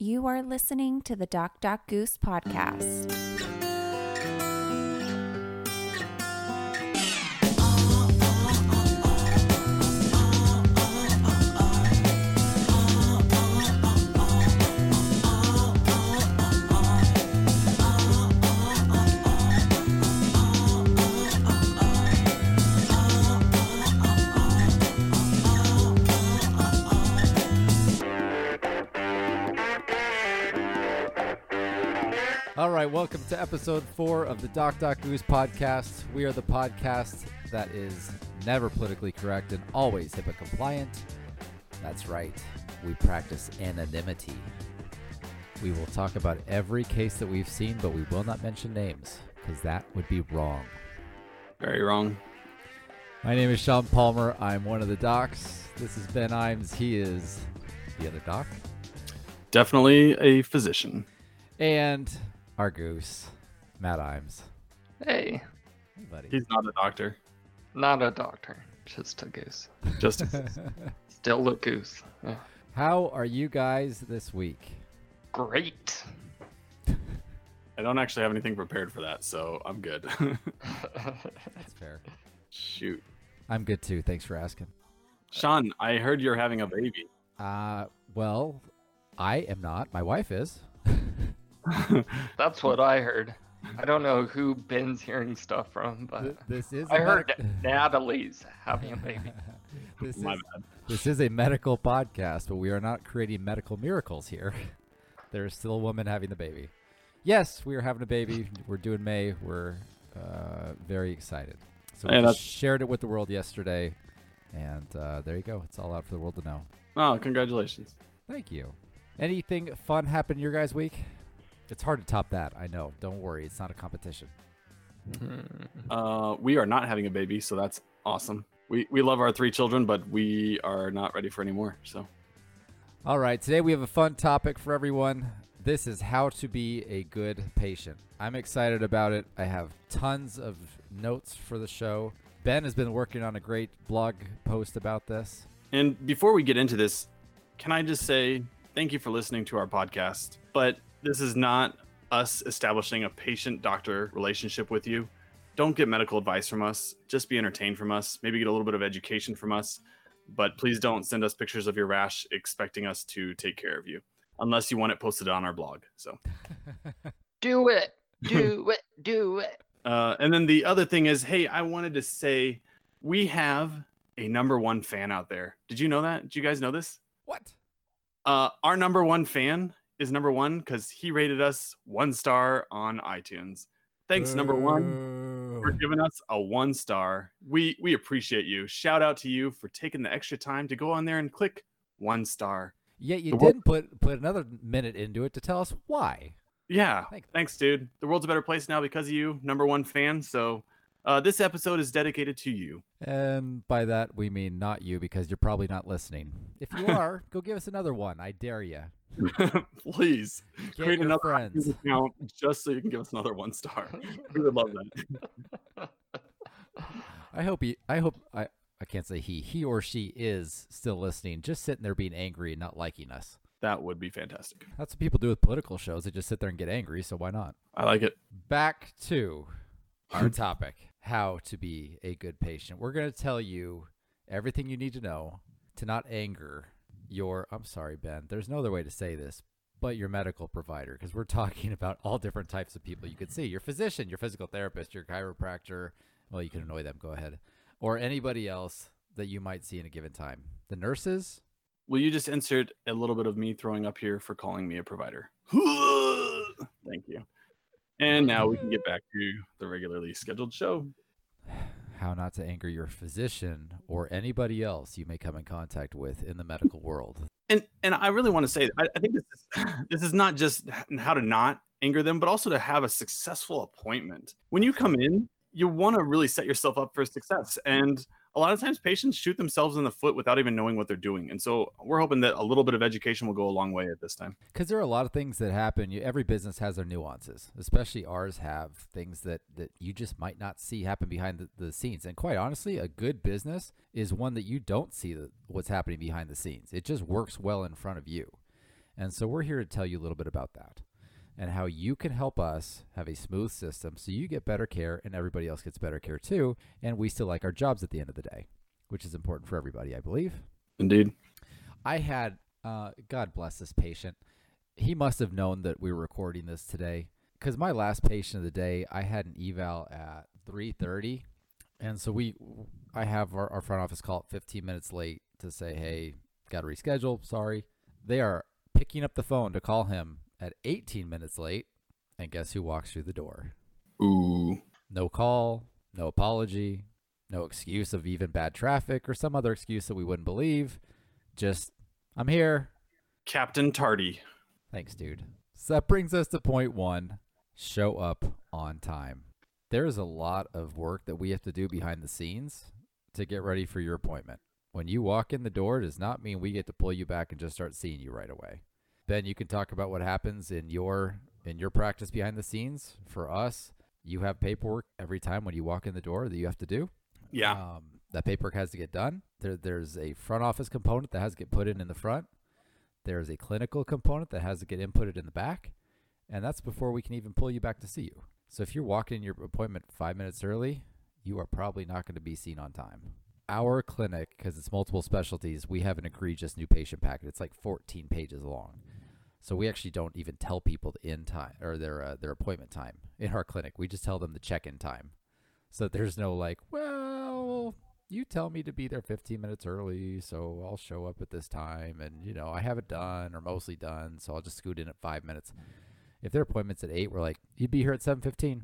You are listening to the Doc Doc Goose podcast. Welcome to episode four of the Doc Doc Goose podcast. We are the podcast that is never politically correct and always HIPAA compliant. That's right, we practice anonymity. We will talk about every case that we've seen, but we will not mention names because that would be wrong. Very wrong. My name is Sean Palmer. I'm one of the docs. This is Ben Imes. He is the other doc. Definitely a physician. And our goose, Matt Imes. Hey, Hey, buddy. He's not a doctor. not a doctor, just a goose. Just a goose. Still a goose. Yeah. How are you guys this week? Great. I don't actually have anything prepared for that, so I'm good. That's fair. Shoot. I'm good too. Thanks for asking. Sean, I heard you're having a baby. Uh, well, I am not. My wife is. That's what I heard. I don't know who Ben's hearing stuff from, but this is. I a heard medic- Natalie's having a baby. this My is bad. this is a medical podcast, but we are not creating medical miracles here. There's still a woman having the baby. Yes, we are having a baby. We're doing May. We're uh, very excited. So we Yeah, just shared it with the world yesterday, and uh, there you go. It's all out for the world to know. Oh, congratulations. Thank you. Anything fun happened your guys' week? It's hard to top that. I know. Don't worry. It's not a competition. Uh, we are not having a baby, so that's awesome. We we love our three children, but we are not ready for any more. So All right. Today we have a fun topic for everyone. This is how to be a good patient. I'm excited about it. I have tons of notes for the show. Ben has been working on a great blog post about this. And before we get into this, can I just say thank you for listening to our podcast? But this is not us establishing a patient doctor relationship with you. Don't get medical advice from us. Just be entertained from us. Maybe get a little bit of education from us. But please don't send us pictures of your rash expecting us to take care of you unless you want it posted on our blog. So, Do it. Do it. Do it. uh, and then the other thing is, hey, I wanted to say we have a number one fan out there. Did you know that? Did you guys know this? What? Uh, our number one fan is number one because he rated us one star on iTunes. Thanks, number one, for giving us a one star. We we appreciate you. Shout out to you for taking the extra time to go on there and click one star. Yet you The didn't put put another minute into it to tell us why. Yeah, Thanks. thanks, dude. The world's a better place now because of you, number one fan. So, uh, this episode is dedicated to you. And by that we mean not you because you're probably not listening. If you are, go give us another one. I dare you. Please Get create another friends. account just so you can give us another one star. we would love that. I hope he. I hope I. I can't say he. He or she is still listening, just sitting there being angry and not liking us. That would be fantastic. That's what people do with political shows. They just sit there and get angry. So why not? I like it. Back to our topic: how to be a good patient. We're going to tell you everything you need to know to not anger your. I'm sorry, Ben. There's no other way to say this. But your medical provider, because we're talking about all different types of people you could see your physician, your physical therapist, your chiropractor. Well, you can annoy them. Go ahead. Or anybody else that you might see in a given time. The nurses, Will you just insert a little bit of me throwing up here for calling me a provider? Thank you. And now we can get back to the regularly scheduled show. How not to anger your physician or anybody else you may come in contact with in the medical world. And and I really want to say I, I think this is, this is not just how to not anger them, but also to have a successful appointment. When you come in, you want to really set yourself up for success. And a lot of times patients shoot themselves in the foot without even knowing what they're doing. And so we're hoping that a little bit of education will go a long way at this time. Because there are a lot of things that happen. You, every business has their nuances, especially ours have things that, that you just might not see happen behind the, the scenes. And quite honestly, a good business is one that you don't see the, what's happening behind the scenes. It just works well in front of you. And so we're here to tell you a little bit about that and how you can help us have a smooth system so you get better care and everybody else gets better care too. And we still like our jobs at the end of the day, which is important for everybody, I believe. Indeed. I had, uh, God bless this patient. He must have known that we were recording this today because my last patient of the day, I had an eval at 3:30, and so we, I have our, our front office call it 15 minutes late to say, hey, got to reschedule. Sorry. They are picking up the phone to call him at 18 minutes late, and guess who walks through the door? Ooh. No call, no apology, no excuse of even bad traffic or some other excuse that we wouldn't believe. Just, I'm here. Captain Tardy. Thanks, dude. So that brings us to point one show up on time. There is a lot of work that we have to do behind the scenes to get ready for your appointment. When you walk in the door, it does not mean we get to pull you back and just start seeing you right away. Ben, you can talk about what happens in your in your practice behind the scenes. For us, you have paperwork every time when you walk in the door that you have to do. Yeah. Um, that paperwork has to get done. There, there's a front office component that has to get put in in the front. There's a clinical component that has to get inputted in the back, and that's before we can even pull you back to see you. So if you're walking in your appointment five minutes early, you are probably not going to be seen on time. Our clinic, because it's multiple specialties, we have an egregious new patient packet. It's like 14 pages long. So we actually don't even tell people the in time or their uh, their appointment time in our clinic. We just tell them the check-in time. So there's no like, well, you tell me to be there 15 minutes early, so I'll show up at this time and you know, I have it done or mostly done, so I'll just scoot in at 5 minutes. If their appointment's at 8, we're like, you'd be here at 7:15.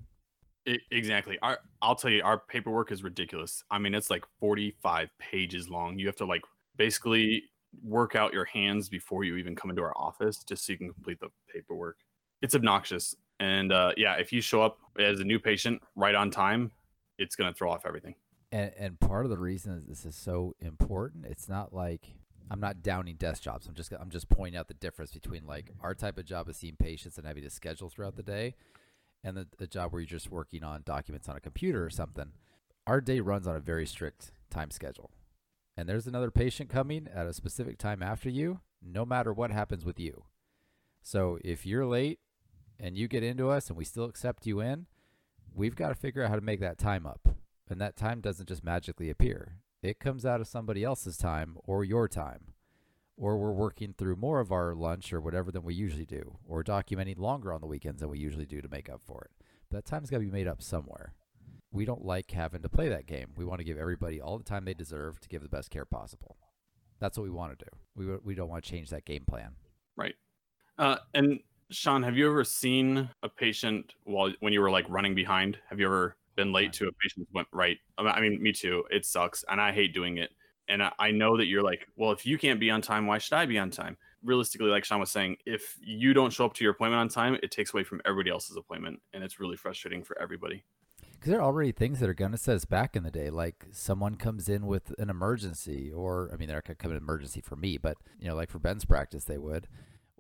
I- exactly. Our, I'll tell you, our paperwork is ridiculous. I mean, it's like 45 pages long. You have to like basically work out your hands before you even come into our office just so you can complete the paperwork. It's obnoxious. And uh, yeah, if you show up as a new patient right on time, it's going to throw off everything. And and part of the reason this is so important, it's not like I'm not downing desk jobs. I'm just I'm just pointing out the difference between like our type of job of seeing patients and having to schedule throughout the day, and the, the job where you're just working on documents on a computer or something. Our day runs on a very strict time schedule, and there's another patient coming at a specific time after you, no matter what happens with you. So if you're late and you get into us and we still accept you in, we've got to figure out how to make that time up. And that time doesn't just magically appear. It comes out of somebody else's time or your time. Or we're working through more of our lunch or whatever than we usually do, or documenting longer on the weekends than we usually do to make up for it. But that time's got to be made up somewhere. We don't like having to play that game. We want to give everybody all the time they deserve to give the best care possible. That's what we want to do. We, we don't want to change that game plan. Right. Uh, and Sean, have you ever seen a patient while when you were like running behind? Have you ever been late to a patient went right? I mean, me too. It sucks, and I hate doing it. And I, I know that you're like, well, if you can't be on time, why should I be on time? Realistically, like Sean was saying, if you don't show up to your appointment on time, it takes away from everybody else's appointment, and it's really frustrating for everybody. Because there are already things that are going to set us back in the day. Like someone comes in with an emergency, or I mean, they're going to come in emergency for me, but you know, like for Ben's practice, they would.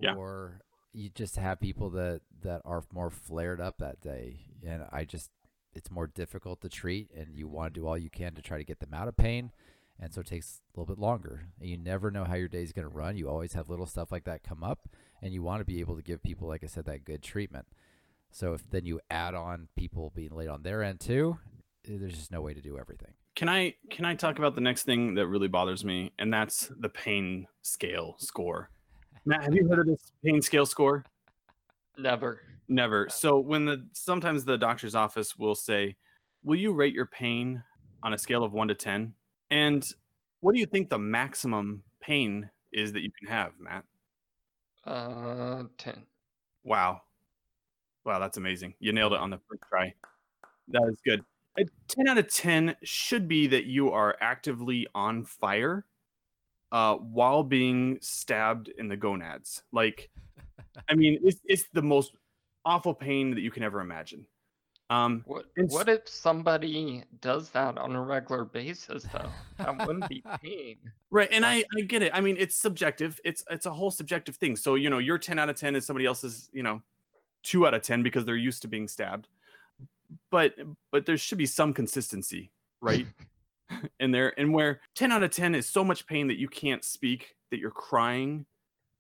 Yeah. Or you just have people that that are more flared up that day, and I just it's more difficult to treat, and you want to do all you can to try to get them out of pain, and so it takes a little bit longer. And you never know how your day is going to run. You always have little stuff like that come up, and you want to be able to give people, like I said, that good treatment. So if then you add on people being late on their end too, eh, there's just no way to do everything. Can I can I talk about the next thing that really bothers me, and that's the pain scale score. Matt, have you heard of this pain scale score? Never. Never. So when the sometimes the doctor's office will say, "Will you rate your pain on a scale of 1 to 10?" And what do you think the maximum pain is that you can have, Matt? Uh, 10. Wow. Wow, that's amazing. You nailed it on the first try. That is good. A 10 out of 10 should be that you are actively on fire uh, while being stabbed in the gonads. Like, I mean, it's, it's the most awful pain that you can ever imagine. Um, What what if somebody does that on a regular basis though? That wouldn't be pain. Right, and I I get it. I mean, it's subjective. It's it's a whole subjective thing. So you know, your ten out of ten is somebody else's, you know, two out of ten because they're used to being stabbed. But but there should be some consistency, right? in there, and where ten out of ten is so much pain that you can't speak, that you're crying,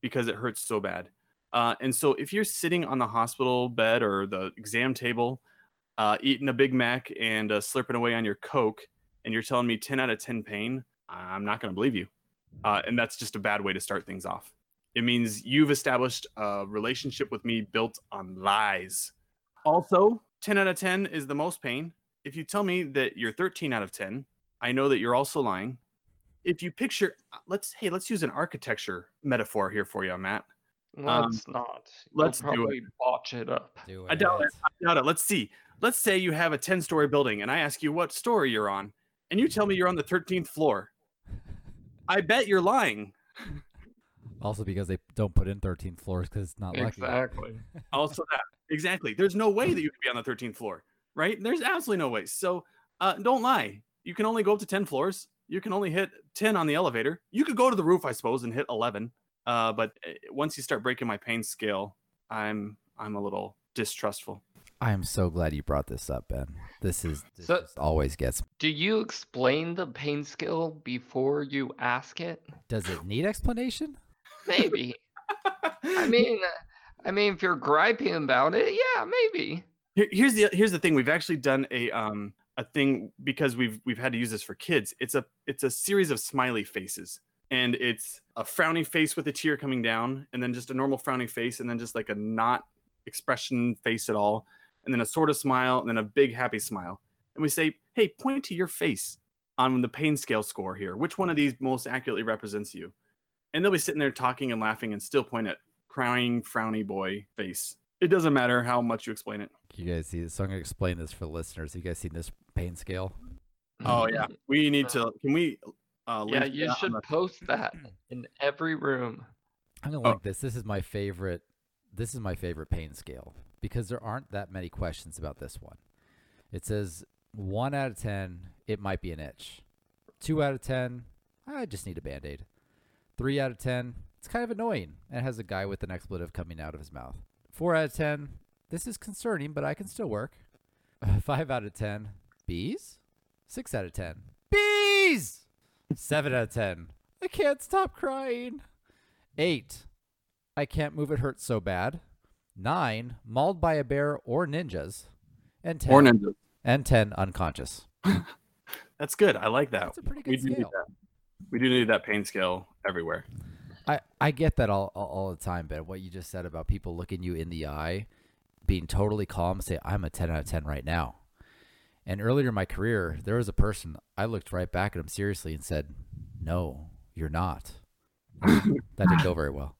because it hurts so bad. Uh, and so if you're sitting on the hospital bed or the exam table, uh, eating a Big Mac and uh, slurping away on your Coke, and you're telling me 10 out of 10 pain, I'm not going to believe you. Uh, and that's just a bad way to start things off. It means you've established a relationship with me built on lies. Also, 10 out of 10 is the most pain. If you tell me that you're 13 out of 10, I know that you're also lying. If you picture, uh, let's hey, let's use an architecture metaphor here for you, Matt. Um, Let's not. You'll let's do it. probably botch it up. Do it. I doubt it. I doubt it. Let's see. Let's say you have a 10 story building and I ask you what story you're on, and you tell me you're on the 13th floor. I bet you're lying. Also because they don't put in 13 floors because it's not lucky. Exactly. Also, that exactly. There's no way that you could be on the 13th floor, right? There's absolutely no way. So, uh, don't lie. You can only go up to 10 floors. You can only hit 10 on the elevator. You could go to the roof, I suppose, and hit 11. Uh, but uh, once you start breaking my pain scale, I'm I'm a little distrustful. I am so glad you brought this up, Ben. This is this So- just always gets. Do you explain the pain scale before you ask it? Does it need explanation? Maybe. I mean, I mean, if you're griping about it, yeah, maybe. Here, here's the here's the thing. We've actually done a um a thing because we've we've had to use this for kids. It's a it's a series of smiley faces, and it's a frowny face with a tear coming down, and then just a normal frowny face, and then just like a not expression face at all, and then a sort of smile, and then a big happy smile. And we say, hey, point to your face on the pain scale score here. Which one of these most accurately represents you? And they'll be sitting there talking and laughing and still point at crying frowny boy face. It doesn't matter how much you explain it. You guys see this? So I'm gonna explain this for the listeners. You guys seen this pain scale? Oh yeah, we need to. Can we? Uh, Yeah, you should the- post that in every room. I'm gonna Oh. this. This is my favorite. This is my favorite pain scale because there aren't that many questions about this one. It says one out of ten, it might be an itch. Two out of ten, I just need a band aid. Three out of ten, it's kind of annoying and it has a guy with an expletive coming out of his mouth. Four out of ten, this is concerning, but I can still work. Five out of ten, bees. Six out of ten, bees. Seven out of ten, I can't stop crying. Eight, I can't move. It hurts so bad. Nine, mauled by a bear or ninjas. And ten, Or ninja. and ten, unconscious. That's good. I like that. That's a pretty we good do need scale. We do need that pain scale everywhere. I, I get that all, all all the time, Ben. What you just said about people looking you in the eye, being totally calm, and say I'm a ten out of ten right now. And earlier in my career, there was a person I looked right back at him seriously and said, "No, you're not." that didn't go very well.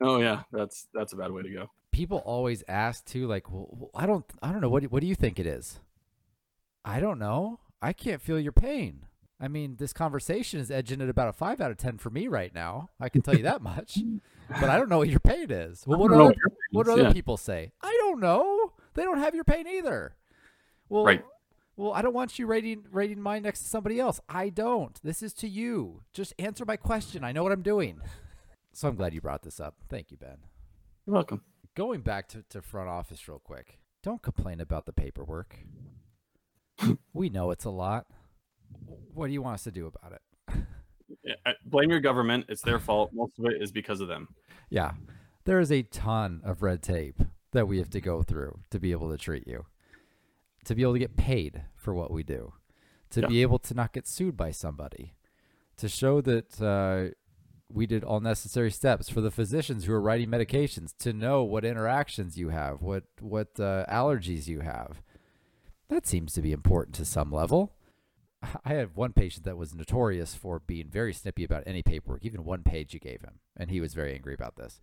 Oh yeah, that's that's a bad way to go. people always ask too like well, i don't i don't know what, what do you think it is i don't know i can't feel your pain i mean this conversation is edging at about a 5 out of 10 for me right now. I can tell you that much but i don't know what your pain is. Well what don't do know other, what do other yeah. people say? I don't know. They don't have your pain either. Well Right. well i don't want you rating rating mine next to somebody else. I don't. This is to you. Just answer my question. I know what i'm doing. So i'm glad you brought this up. Thank you ben. You're welcome. going back to, to front office real quick don't complain about the paperwork. We know it's a lot what do you want us to do about it blame your government. It's their fault. Most of it is because of them. yeah there is a ton of red tape that we have to go through to be able to treat you to be able to get paid for what we do to Yeah. be able to not get sued by somebody to show that uh, we did all necessary steps for the physicians who are writing medications to know what interactions you have, what what uh, allergies you have. That seems to be important to some level. I had one patient that was notorious for being very snippy about any paperwork, even one page you gave him, and he was very angry about this.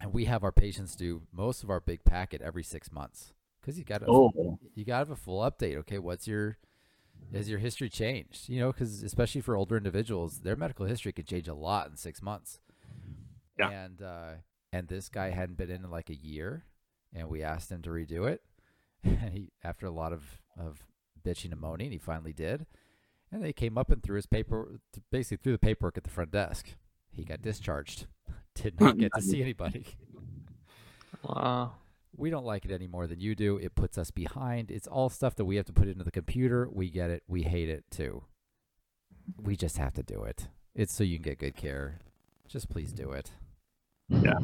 And we have our patients do most of our big packet every six months because you got to Oh, you got to have a full update. Okay, what's your has your history changed? You know, because especially for older individuals, their medical history could change a lot in six months. Yeah. And uh, and this guy hadn't been in in like a year, and we asked him to redo it, and he after a lot of of bitching and moaning, he finally did, and they came up and threw his paper, basically threw the paperwork at the front desk. He got discharged. Did not get to see anybody Wow. we don't like it any more than you do. It puts us behind. It's all stuff that we have to put into the computer. We get it. We hate it too. We just have to do it. It's so you can get good care. Just please do it. Yeah.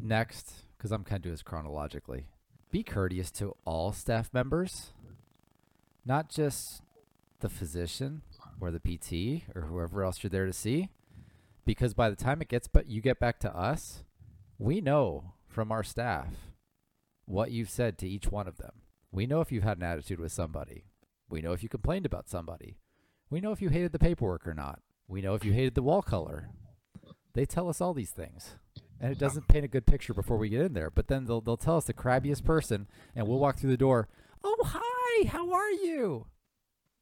Next, because I'm kind of doing this chronologically, be courteous to all staff members, not just the physician or the PT or whoever else you're there to see, because by the time it gets but you get back to us, we know from our staff what you've said to each one of them. We know if you've had an attitude with somebody. We know if you complained about somebody. We know if you hated the paperwork or not. We know if you hated the wall color. They tell us all these things. And it doesn't paint a good picture before we get in there. But then they'll, they'll tell us the crabbiest person, and we'll walk through the door. Oh, hi, how are you?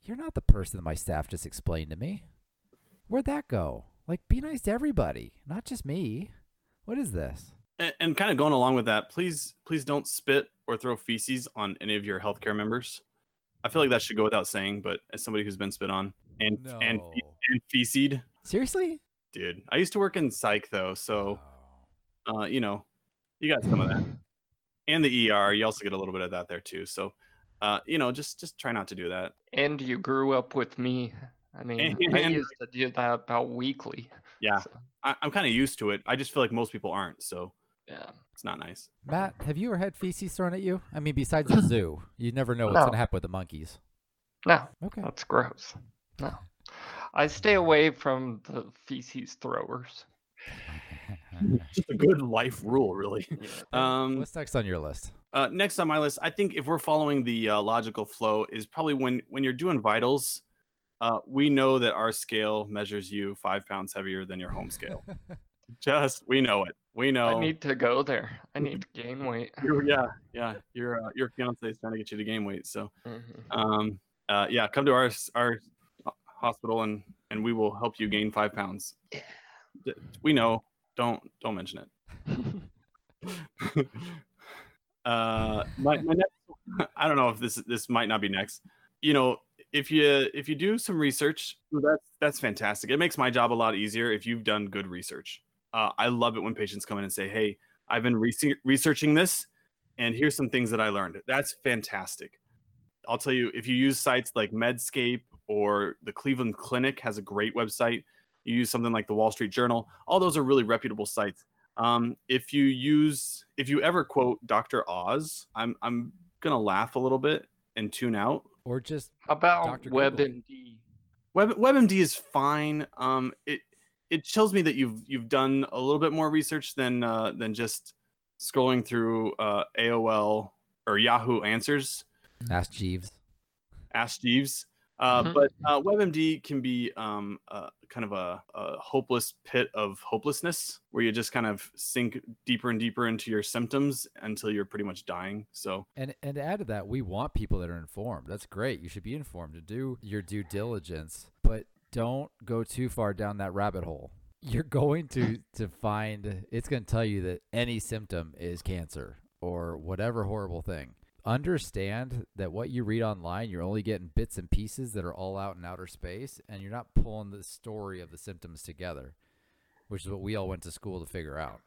You're not the person that my staff just explained to me. Where'd that go? Like, be nice to everybody, not just me. What is this? And, and kind of going along with that, please, please don't spit or throw feces on any of your healthcare members. I feel like that should go without saying, but as somebody who's been spit on and and No. and feced, Seriously? dude. I used to work in psych though, so uh, you know, you got some of that. And the ER, you also get a little bit of that there too. So, uh, you know, just just try not to do that. And you grew up with me. I mean, I used to do that about weekly. Yeah, so. I, I'm kind of used to it. I just feel like most people aren't, so yeah. it's not nice. Matt, have you ever had feces thrown at you? I mean, besides the zoo, you never know what's No. going to happen with the monkeys. No, Okay. that's gross. No. I stay away from the feces throwers. Just a good life rule, really. Yeah. Um, What's next on your list? Uh, next on my list, I think if we're following the uh, logical flow, is probably when when you're doing vitals. Uh, we know that our scale measures you five pounds heavier than your home scale. Just we know it. We know. I need to go there. I need to gain weight. You're- yeah, yeah. Your uh, your fiance is trying to get you to gain weight. So, Mhm. um, uh, yeah, come to our our hospital and and we will help you gain five pounds. D- We know. Don't don't mention it. uh my, my next, i don't know if this this might not be next. You know if you if you do some research that's that's fantastic. It makes my job a lot easier if you've done good research. Uh, i love it when patients come in and say hey i've been rese- researching this and here's some things that i learned. That's fantastic. I'll tell you if you use sites like medscape or the cleveland clinic has a great website you use something like the wall street journal all those are really reputable sites um, if you use, if you ever quote Dr. Oz, I'm I'm gonna laugh a little bit and tune out. Or just How about Dr. WebMD? Web WebMD is fine. Um, it it shows me that you've you've done a little bit more research than uh, than just scrolling through uh, AOL or Yahoo Answers. ask Jeeves. Ask Jeeves. Uh, Mhm. But uh, WebMD can be um, uh, kind of a, a hopeless pit of hopelessness where you just kind of sink deeper and deeper into your symptoms until you're pretty much dying. So, And and to add to that, we want people that are informed. That's great. You should be informed to do your due diligence, but don't go too far down that rabbit hole. You're going to to find it's going to tell you that any symptom is cancer or whatever horrible thing. Understand that what you read online, you're only getting bits and pieces that are all out in outer space, and you're not pulling the story of the symptoms together, which is what we all went to school to figure out,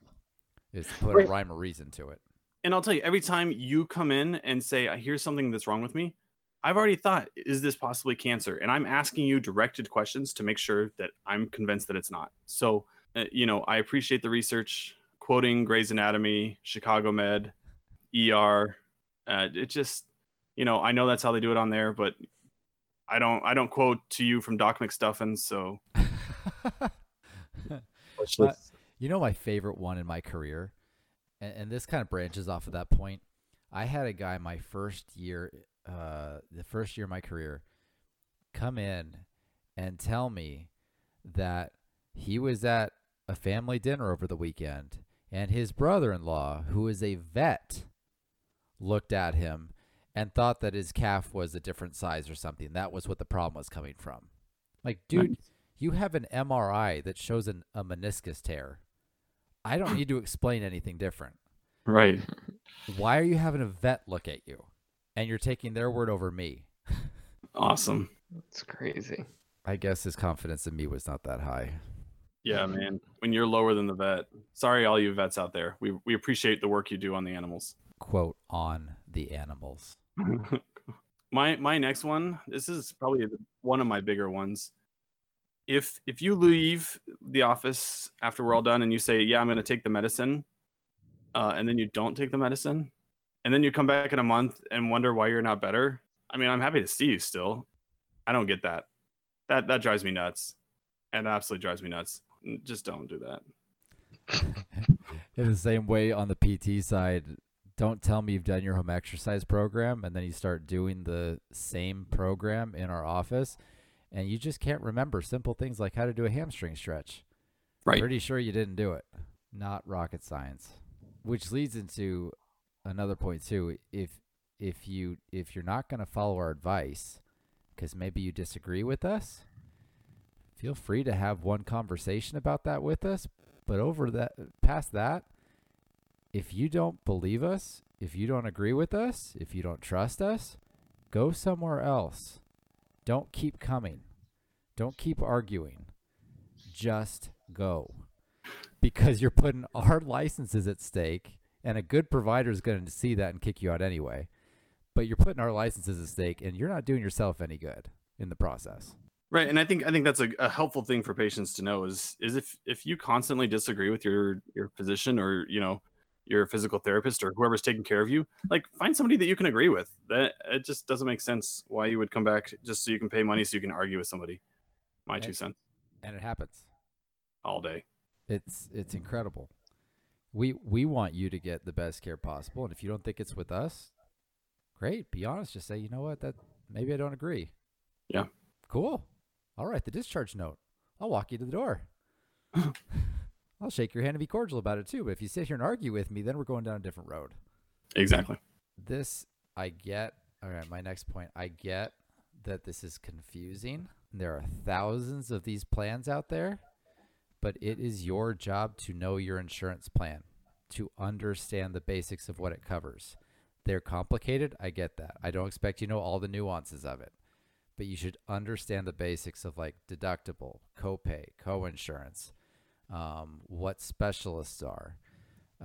is to put a rhyme or reason to it. and I'll tell you, every time you come in and say, I hear something that's wrong with me, I've already thought, is this possibly cancer? And I'm asking you directed questions to make sure that I'm convinced that it's not. So, uh, you know, I appreciate the research, quoting Grey's Anatomy, Chicago Med, ER. Uh, it just, you know, I know that's how they do it on there, but I don't, I don't quote to you from Doc McStuffin. So let's But- just- You know my favorite one in my career, and, and this kind of branches off of that point. I had a guy my first year, uh, the first year of my career, come in and tell me that he was at a family dinner over the weekend, and his brother-in-law, who is a vet, looked at him and thought that his calf was a different size or something. That was what the problem was coming from. Like, dude, you have an MRI that shows an, a meniscus tear. I don't need to explain anything different. right. Why are you having a vet look at you? And you're taking their word over me. Awesome. That's crazy. I guess his confidence in me was not that high. Yeah, man. When you're lower than the vet. Sorry, all you vets out there. We we appreciate the work you do on the animals. Quote on the animals. my my next one. This is probably one of my bigger ones. if if you leave the office after we're all done and you say, "Yeah, I'm going to take the medicine," uh, and then you don't take the medicine, and then you come back in a month and wonder why you're not better. I mean, I'm happy to see you still. I don't get that. That that drives me nuts. And absolutely drives me nuts. Just don't do that. In the same way on the PT side, don't tell me you've done your home exercise program and then you start doing the same program in our office and you just can't remember simple things like how to do a hamstring stretch. Right. Pretty sure you didn't do it. Not rocket science. Which leads into another point too. If if you if you're not going to follow our advice cuz maybe you disagree with us, feel free to have one conversation about that with us, but over that past that, if you don't believe us, if you don't agree with us, if you don't trust us, go somewhere else. Don't keep coming. Don't keep arguing. Just go. Because you're putting our licenses at stake, and a good provider is going to see that and kick you out anyway. But you're putting our licenses at stake, and you're not doing yourself any good in the process. Right, and I think I think that's a, a helpful thing for patients to know is is if if you constantly disagree with your your physician or you know your physical therapist or whoever's taking care of you, like find somebody that you can agree with. That it just doesn't make sense why you would come back just so you can pay money so you can argue with somebody. My two cents And it happens. all day. It's it's incredible. We we want you to get the best care possible, and if you don't think it's with us, great. Be honest. Just say, you know what, that maybe I don't agree. Yeah. Cool. I'll the discharge note. I'll walk you to the door. I'll shake your hand and be cordial about it too. But if you sit here and argue with me, then we're going down a different road. Exactly. This I get. All right, my next point. I get that this is confusing. There are thousands of these plans out there, but it is your job to know your insurance plan, to understand the basics of what it covers. They're complicated. I get that. I don't expect you to know all the nuances of it, but you should understand the basics of like deductible, copay, co-insurance, um, what specialists are,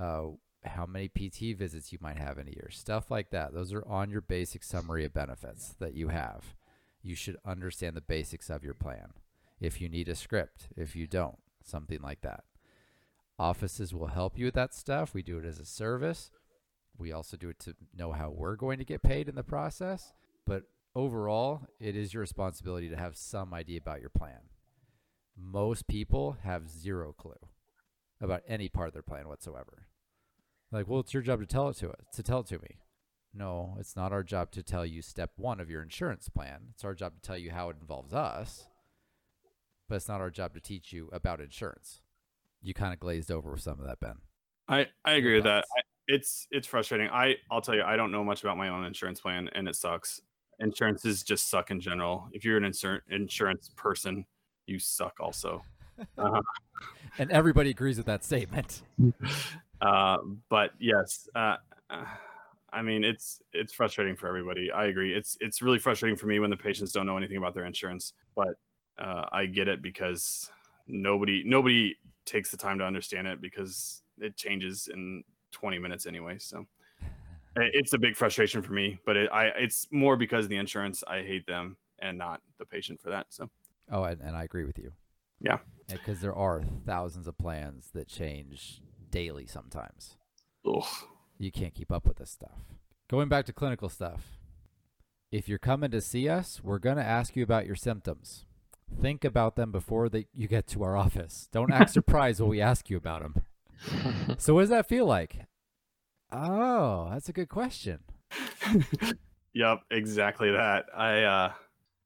uh, how many PT visits you might have in a year, stuff like that. Those are on your basic summary of benefits that you have. You should understand the basics of your plan. If you need a script, if you don't, something like that. Offices will help you with that stuff. We do it as a service. We also do it to know how we're going to get paid in the process. But overall, it is your responsibility to have some idea about your plan. Most people have zero clue about any part of their plan whatsoever. Like, well, it's your job to tell it to it, to tell it to me. No, it's not our job to tell you step one of your insurance plan. It's our job to tell you how it involves us, but it's not our job to teach you about insurance. You kind of glazed over with some of that, Ben. I I agree with that. I, it's it's frustrating. I I'll tell you, I don't know much about my own insurance plan, and it sucks. Insurances just suck in general. If you're an insur- insurance person, you suck also. Uh, And everybody agrees with that statement. uh, but yes, uh, I mean it's it's frustrating for everybody. I agree. It's it's really frustrating for me when the patients don't know anything about their insurance. But uh, I get it because nobody nobody takes the time to understand it because it changes in 20 minutes anyway. So it's a big frustration for me. But it, I it's more because of the insurance. I hate them and not the patient for that. So Oh, and, and I agree with you. Yeah. Because there are thousands of plans that change daily sometimes. ugh. You can't keep up with this stuff. Going back to clinical stuff. If you're coming to see us, we're going to ask you about your symptoms. Think about them before they, you get to our office. Don't act surprised when we ask you about them. So, what does that feel like? Oh, that's a good question. Yep, exactly that. I uh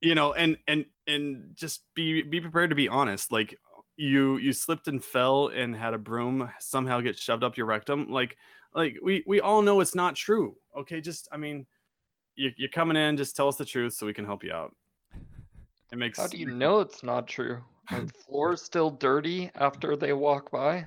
you know, and and and just be be prepared to be honest. Like you you slipped and fell and had a broom somehow get shoved up your rectum. Like like we we all know it's not true. Okay, just I mean you you're coming in, just tell us the truth so we can help you out. It makes How do you know it's not true? Are the floors still dirty after they walk by?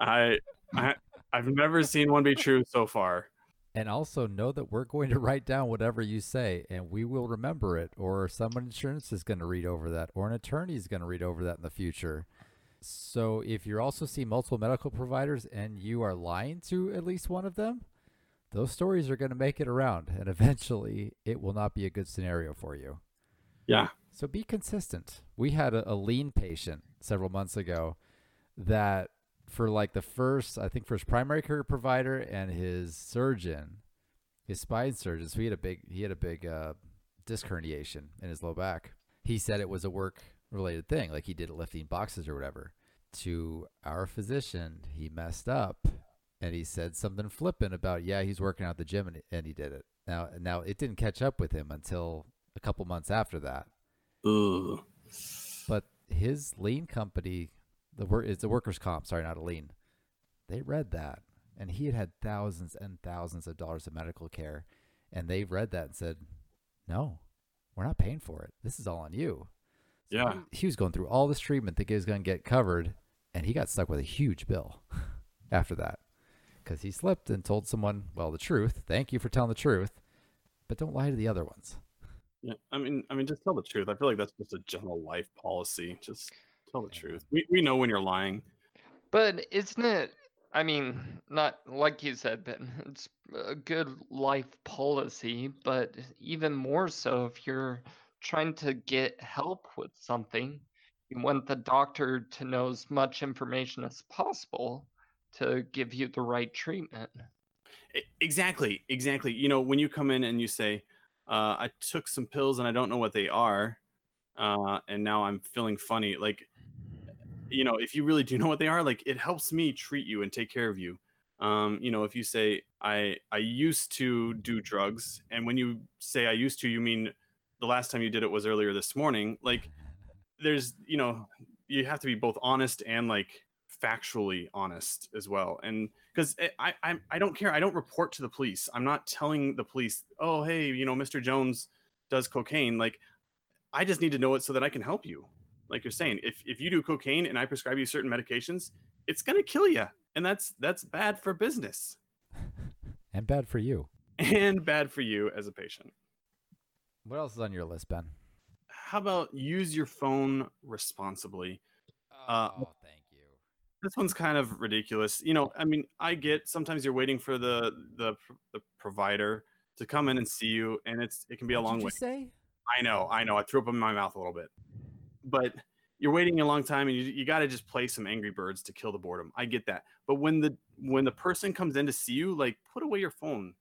I I I've never seen one be true so far. And also know that we're going to write down whatever you say and we will remember it, or someone insurance is going to read over that, or an attorney is going to read over that in the future. So if you also see multiple medical providers and you are lying to at least one of them, those stories are going to make it around and eventually it will not be a good scenario for you. Yeah. So be consistent. We had a, a lien patient several months ago that for like the first, I think his primary care provider and his surgeon, his spine surgeon. So he had a big, he had a big uh, disc herniation in his low back. He said it was a work related thing, like he did it lifting boxes or whatever. To our physician, he messed up and he said something flippant about, yeah, he's working out at the gym and, and he did it. Now, now it didn't catch up with him until a couple months after that. Ugh. But his lien company, the work it's a workers' comp, sorry, not a lien. They read that, and he had had thousands and thousands of dollars of medical care, and they read that and said, "No, we're not paying for it. This is all on you." So Yeah. he, was going through all this treatment, thinking he was going to get covered, and he got stuck with a huge bill after that because he slipped and told someone, "Well, the truth. Thank you for telling the truth, but don't lie to the other ones." Yeah. I mean, I mean, just tell the truth. I feel like that's just a general life policy. Just tell the truth. We we know when you're lying. But isn't it? I mean, not like you said, Ben. It's a good life policy, but even more so if you're trying to get help with something, you want the doctor to know as much information as possible to give you the right treatment. Exactly, exactly. You know, when you come in and you say, uh, "I took some pills and I don't know what they are," uh, and now I'm feeling funny. Like, you know, if you really do know what they are, like it helps me treat you and take care of you. Um, you know, if you say, "I I used to do drugs," and when you say "I used to," you mean the last time you did it was earlier this morning. Like, there's, you know, you have to be both honest and like factually honest as well and because I, I i don't care i don't report to the police i'm not telling the police oh hey you know mr jones does cocaine like i just need to know it so that i can help you like you're saying if, if you do cocaine and i prescribe you certain medications it's going to kill you and that's that's bad for business And bad for you. and bad for you as a patient What else is on your list, Ben? how about use your phone responsibly Uh, oh, thank you. this one's kind of ridiculous. You know, I mean, I get sometimes you're waiting for the the the provider to come in and see you, and it's it can be a long did you way. say? I know, I know. I threw up in my mouth a little bit, but you're waiting a long time, and you you got to just play some Angry Birds to kill the boredom. I get that, but when the when the person comes in to see you, like put away your phone,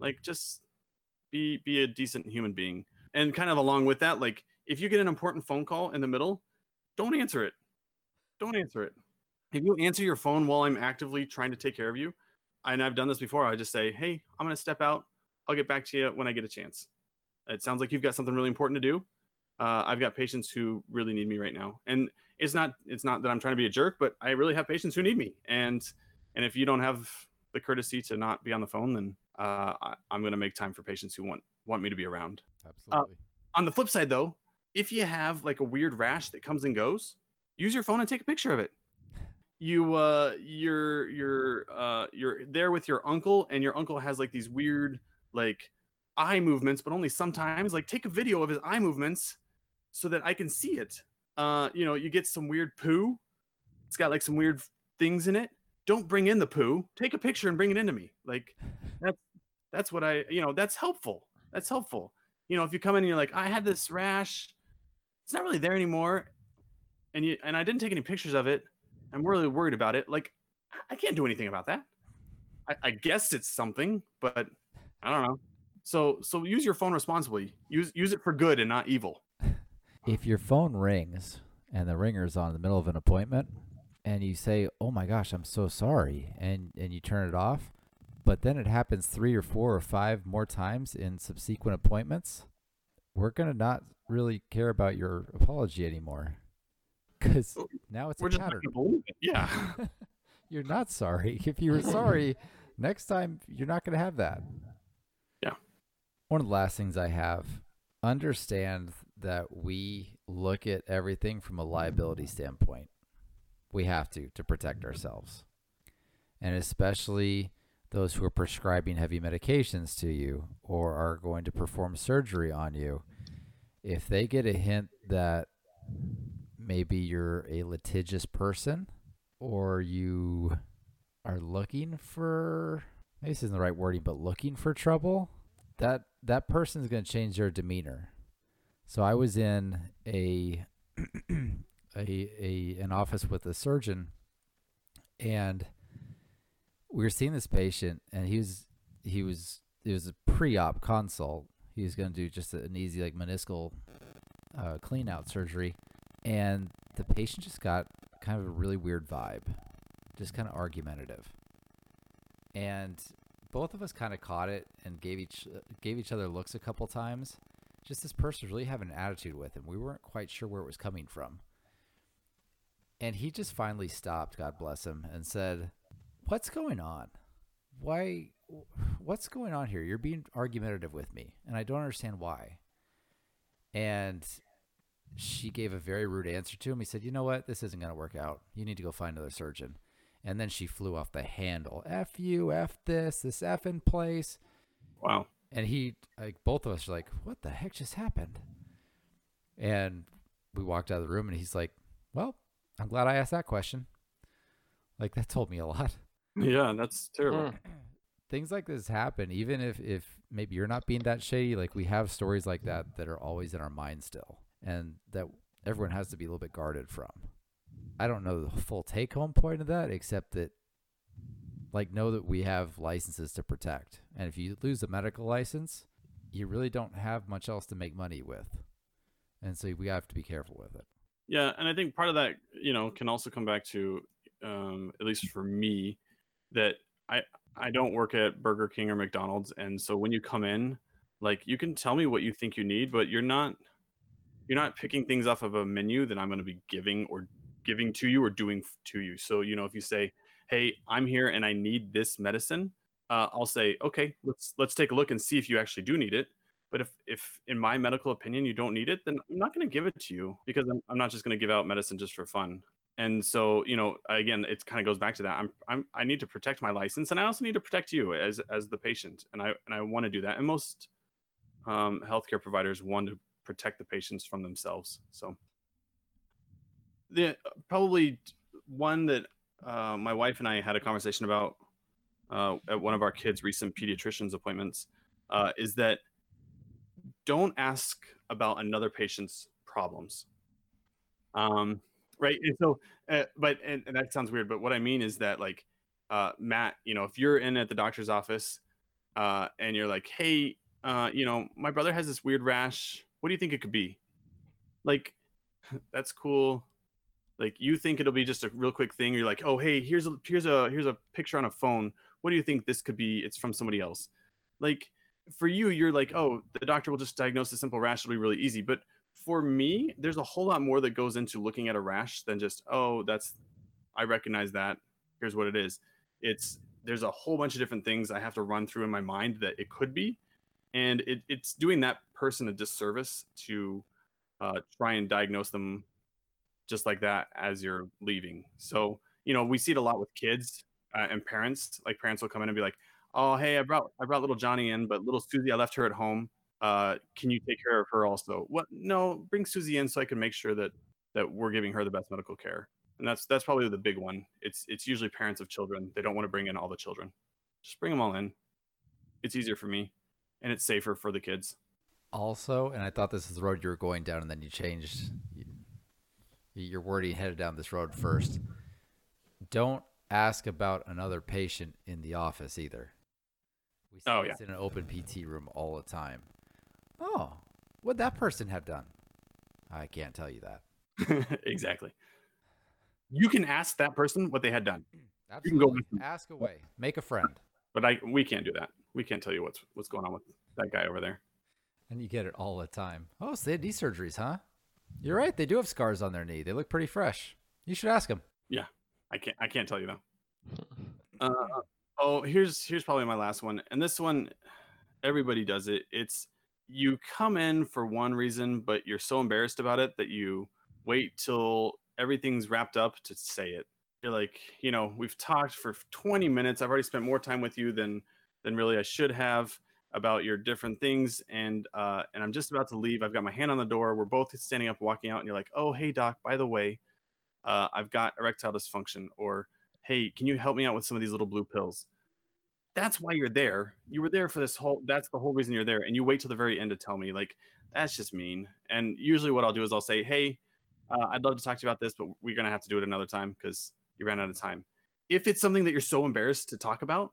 like just be be a decent human being, and kind of along with that, like if you get an important phone call in the middle, don't answer it. Don't answer it if you answer your phone while I'm actively trying to take care of you, and I've done this before, I just say, "Hey, I'm going to step out. I'll get back to you when I get a chance." It sounds like you've got something really important to do. Uh, I've got patients who really need me right now, and it's not it's not that I'm trying to be a jerk, but I really have patients who need me, and and if you don't have the courtesy to not be on the phone, then uh, I, I'm going to make time for patients who want want me to be around. Absolutely. On the flip side, though, if you have like a weird rash that comes and goes, use your phone and take a picture of it you uh you're you're uh you're there with your uncle and your uncle has like these weird like eye movements but only sometimes like take a video of his eye movements so that i can see it uh you know you get some weird poo it's got like some weird things in it don't bring in the poo take a picture and bring it into me like that's that's what i you know that's helpful that's helpful you know if you come in and you're like i had this rash it's not really there anymore and you and i didn't take any pictures of it I'm really worried about it. Like, I- can't do anything about that. I, I guess it's something, but I don't know. So, so use your phone responsibly. Use use it for good and not evil. If your phone rings and the ringer's on in the middle of an appointment and you say, "Oh my gosh, I'm so sorry," and and you turn it off, but then it happens 3 or 4 or 5 more times in subsequent appointments, we're going to not really care about your apology anymore. Oh, now it's We're a just pattern. it. Yeah. you're not sorry. If you were sorry, next time you're not going to have that. Yeah. One of the last things I have understand that we look at everything from a liability standpoint. We have to to protect ourselves. And especially those who are prescribing heavy medications to you or are going to perform surgery on you. If they get a hint that maybe you're a litigious person or you are looking for maybe this isn't the right wording, but looking for trouble, that that person's going to change their demeanor. So I was in a a a an office with a surgeon, and we were seeing this patient, and he was he was it was a pre-op consult. He was going to do just an easy like meniscal uh, clean out surgery, and the patient just got kind of a really weird vibe, just kind of argumentative, and both of us kind of caught it and gave each gave each other looks a couple times. Just this person was really having an attitude with him. We weren't quite sure where it was coming from. And he just finally stopped, God bless him, and said, "What's going on? Why what's going on here? You're being argumentative with me, and I don't understand why." And she gave a very rude answer to him. He said, "You know what? This isn't going to work out. You need to go find another surgeon." And then she flew off the handle. F you, F this, this F in place. Wow. And he, like, both of us are like, what the heck just happened? And we walked out of the room and he's like, well, I'm glad I asked that question. Like, that told me a lot. Yeah, that's terrible. Mm. Things like this happen, even if, if maybe you're not being that shady. Like, we have stories like that that are always in our mind still and that everyone has to be a little bit guarded from. I don't know the full take home point of that, except that, like, know that we have licenses to protect. And if you lose a medical license, you really don't have much else to make money with. And so we have to be careful with it. Yeah, and I think part of that, you know, can also come back to, um, at least for me, that I I don't work at Burger King or McDonald's, and so when you come in, like you can tell me what you think you need, but you're not you're not picking things off of a menu that I'm going to be giving or giving to you or doing to you. So you know, if you say, "Hey, I'm here and I need this medicine," uh, I'll say, "Okay, let's let's take a look and see if you actually do need it." But if, if in my medical opinion you don't need it, then I'm not going to give it to you because I'm, I'm not just going to give out medicine just for fun. And so, you know, again, it kind of goes back to that. I'm, I'm, I need to protect my license, and I also need to protect you as, as the patient, and I, and I want to do that. And most um, healthcare providers want to protect the patients from themselves. So, the probably one that uh, my wife and I had a conversation about uh, at one of our kids' recent pediatrician's appointments uh, is that don't ask about another patient's problems. Um, right. And so, uh, but, and, and that sounds weird, but what I mean is that, like, uh, Matt, you know, if you're in at the doctor's office and you're like, hey, you know, my brother has this weird rash. What do you think it could be? Like, that's cool. Like, you think it'll be just a real quick thing. You're like, oh, hey, here's a here's a here's a picture on a phone. What do you think this could be? It's from somebody else. Like, for you, you're like, oh, the doctor will just diagnose a simple rash. It'll be really easy. But for me, there's a whole lot more that goes into looking at a rash than just, oh, that's, I recognize that. Here's what it is. It's, there's a whole bunch of different things I have to run through in my mind that it could be. And it, it's doing that person a disservice to uh, try and diagnose them just like that as you're leaving. So, you know, we see it a lot with kids uh, and parents. Like parents will come in and be like, oh hey i brought i brought little johnny in but little susie i left her at home. Uh can you take care of her also? What no bring susie in so i can make sure that that we're giving her the best medical care. And that's that's probably the big one. It's it's usually parents of children. They don't want to bring in all the children. Just bring them all in. It's easier for me and it's safer for the kids. Also, and I thought this is the road you were going down, and then you changed your wording headed down this road first. Don't ask about another patient in the office either. We see Oh, this in an open PT room all the time. Oh, what'd that person have done? I can't tell you that. exactly you can ask that person what they had done You can go Absolutely. Ask away. Make a friend. but i we can't do that we can't tell you what's what's going on with that guy over there And you get it all the time. Oh, so they had knee surgeries, huh? You're right. They do have scars on their knee. They look pretty fresh. You should ask them. Yeah, I can't I can't tell you though. Uh, oh, here's here's probably my last one, and this one, everybody does it. It's you come in for one reason, but you're so embarrassed about it that you wait till everything's wrapped up to say it. You're like, you know, we've talked for 20 minutes. I've already spent more time with you than than really I should have about your different things, and uh, and I'm just about to leave. I've got my hand on the door. We're both standing up, walking out, and you're like, oh, hey, doc. By the way, uh, I've got erectile dysfunction, or hey, can you help me out with some of these little blue pills? that's why you're there. You were there for this whole. That's the whole reason you're there, and you wait till the very end to tell me. Like that's just mean. And usually, what I'll do is I'll say, "Hey, uh, I'd love to talk to you about this, but we're gonna have to do it another time because you ran out of time." If it's something that you're so embarrassed to talk about,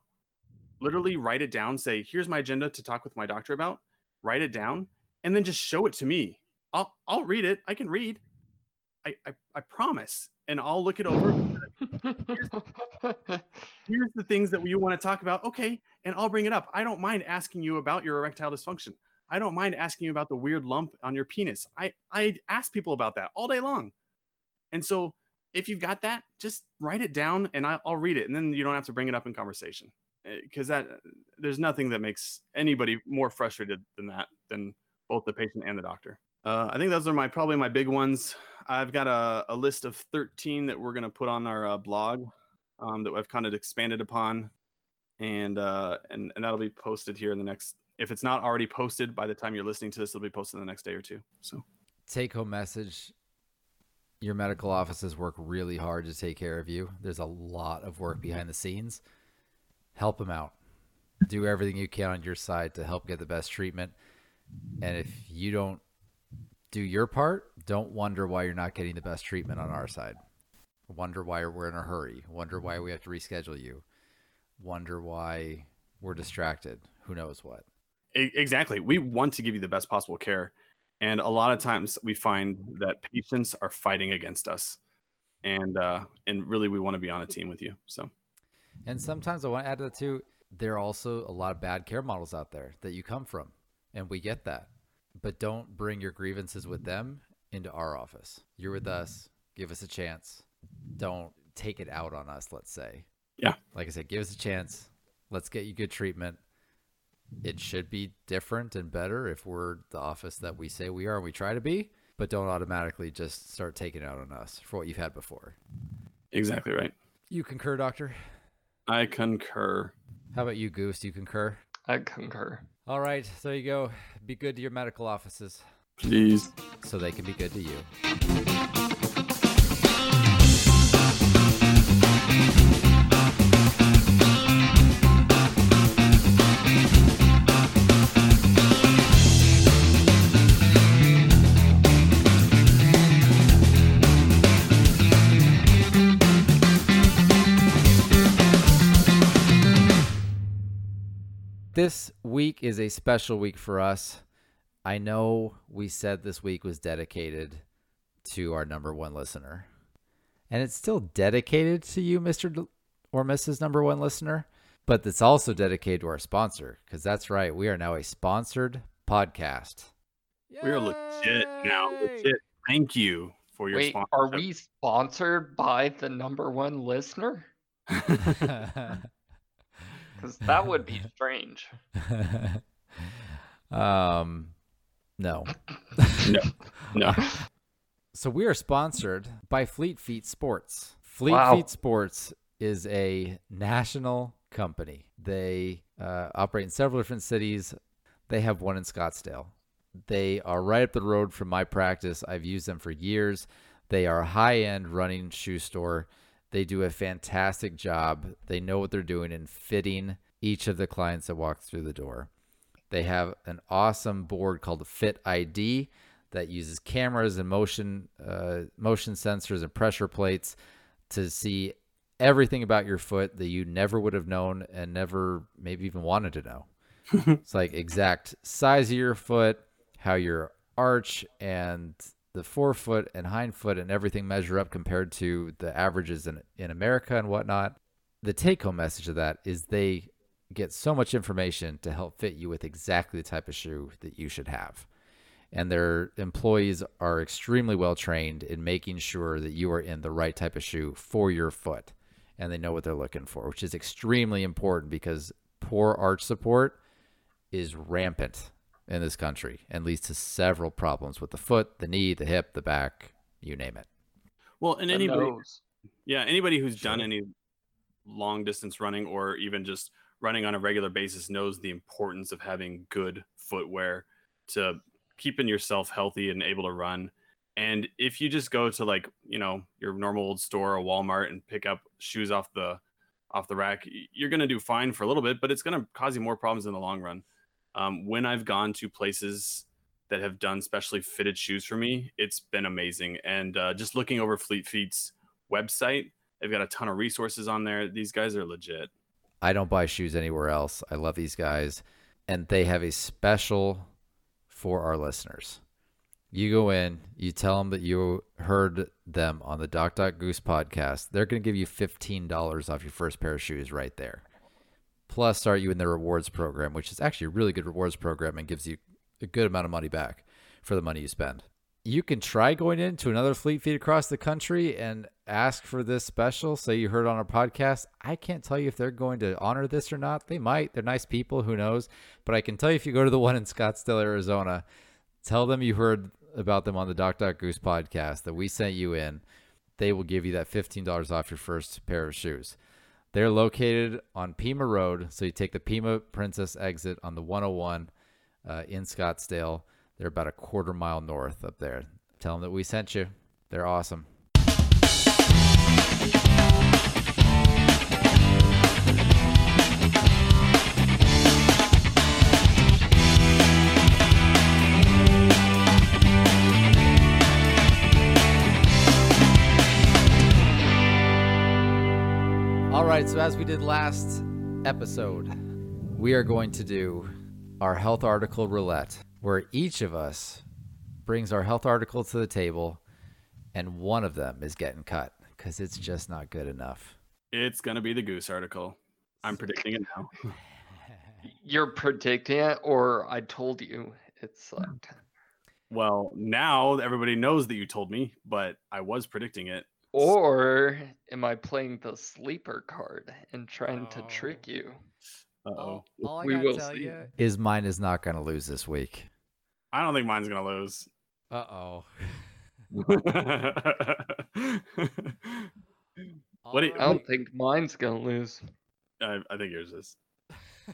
literally write it down. Say, "Here's my agenda to talk with my doctor about." Write it down, and then just show it to me. I'll I'll read it. I can read. I I, I promise, and I'll look it over. Here's the things that you want to talk about. Okay, and I'll bring it up. I don't mind asking you about your erectile dysfunction. I don't mind asking you about the weird lump on your penis. I I ask people about that all day long. And so if you've got that, just write it down and I, will read it, and then you don't have to bring it up in conversation because that there's nothing that makes anybody more frustrated than that than both the patient and the doctor. Uh, I think those are my probably my big ones. I've got a, a list of 13 that we're going to put on our uh, blog um, that I've kind of expanded upon, and uh, and and that'll be posted here in the next. If it's not already posted by the time you're listening to this, it'll be posted in the next day or two. So, take home message: Your medical offices work really hard to take care of you. There's a lot of work behind the scenes. Help them out. Do everything you can on your side to help get the best treatment. And if you don't do your part, don't wonder why you're not getting the best treatment on our side. Wonder why we're in a hurry. Wonder why we have to reschedule you. Wonder why we're distracted. Who knows what? Exactly. We want to give you the best possible care. And a lot of times we find that patients are fighting against us. And uh, and really we want to be on a team with you. So And sometimes I want to add to that too, there are also a lot of bad care models out there that you come from. And we get that. But don't bring your grievances with them into our office. You're with us. Give us a chance don't take it out on us, let's say. Yeah. Like I said, give us a chance. Let's get you good treatment. It should be different and better if we're the office that we say we are and we try to be, but don't automatically just start taking it out on us for what you've had before. Exactly right. You concur, doctor? I concur. How about you, Goose? Do you concur? I concur. All right, there you go. Be good to your medical offices. Please. So they can be good to you. This week is a special week for us. I know we said this week was dedicated to our number one listener, and it's still dedicated to you, Mr. or Mrs. Number One Listener, but it's also dedicated to our sponsor because that's right. We are now a sponsored podcast. We are legit now. Legit. Thank you for your Wait, are we sponsored by the number one listener? because that would be strange. um, no, no, no. So we are sponsored by Fleet Feet Sports. Fleet wow. Feet Sports is a national company. They uh, operate in several different cities. They have one in Scottsdale. They are right up the road from my practice. I've used them for years. They are a high end running shoe store. They do a fantastic job. They know what they're doing in fitting each of the clients that walk through the door. They have an awesome board called Fit ID that uses cameras and motion uh, motion sensors and pressure plates to see everything about your foot that you never would have known and never maybe even wanted to know. it's like exact size of your foot, how your arch and the forefoot and hind foot and everything measure up compared to the averages in, in America and whatnot. The take home message of that is they get so much information to help fit you with exactly the type of shoe that you should have. And their employees are extremely well trained in making sure that you are in the right type of shoe for your foot and they know what they're looking for, which is extremely important because poor arch support is rampant in this country and leads to several problems with the foot, the knee, the hip, the back, you name it. Well, and anybody, yeah, anybody who's sure. done any long distance running or even just running on a regular basis knows the importance of having good footwear to keeping yourself healthy and able to run. And if you just go to like, you know, your normal old store or Walmart and pick up shoes off the off the rack, you're going to do fine for a little bit, but it's going to cause you more problems in the long run. Um, when I've gone to places that have done specially fitted shoes for me, it's been amazing. And uh, just looking over Fleet Feet's website, they've got a ton of resources on there. These guys are legit. I don't buy shoes anywhere else. I love these guys, and they have a special for our listeners. You go in, you tell them that you heard them on the Doc Doc Goose podcast. They're going to give you fifteen dollars off your first pair of shoes right there. Plus, start you in their rewards program, which is actually a really good rewards program and gives you a good amount of money back for the money you spend. You can try going into another Fleet Feet across the country and ask for this special. Say you heard on our podcast. I can't tell you if they're going to honor this or not. They might. They're nice people. Who knows? But I can tell you if you go to the one in Scottsdale, Arizona, tell them you heard about them on the Doc Doc Goose podcast that we sent you in. They will give you that $15 off your first pair of shoes. They're located on Pima Road. So you take the Pima Princess exit on the 101 uh, in Scottsdale. They're about a quarter mile north up there. Tell them that we sent you. They're awesome. Right, so as we did last episode, we are going to do our health article roulette, where each of us brings our health article to the table, and one of them is getting cut because it's just not good enough. It's going to be the Goose article. I'm predicting it now. You're predicting it, or I told you it sucked. Well, now everybody knows that you told me, but I was predicting it. Or am I playing the sleeper card and trying to Oh. trick you? Uh oh. all I We gotta will tell see. you is mine is not going to lose this week. I don't think mine's going to lose. Uh oh. What do you- I don't think mine's gonna lose. I, I think yours is.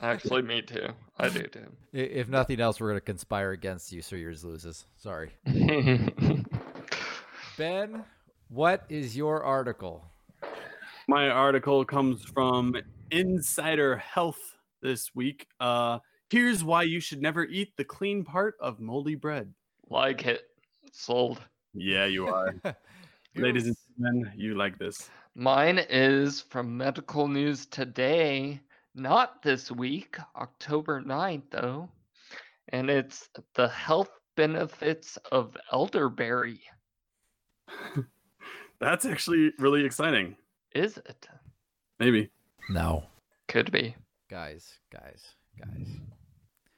Actually, me too. I do too. If nothing else, we're going to conspire against you so yours loses. Sorry. Ben, what is your article? My article comes from Insider Health this week. Uh, here's why you should never eat the clean part of moldy bread. like it. Sold. Yeah, you are. Ladies and gentlemen, you like this. Mine is from Medical News Today, not this week, October 9th, though. And it's the health benefits of elderberry. That's actually really exciting. Is it? Maybe. no. Could be. Guys, guys, guys.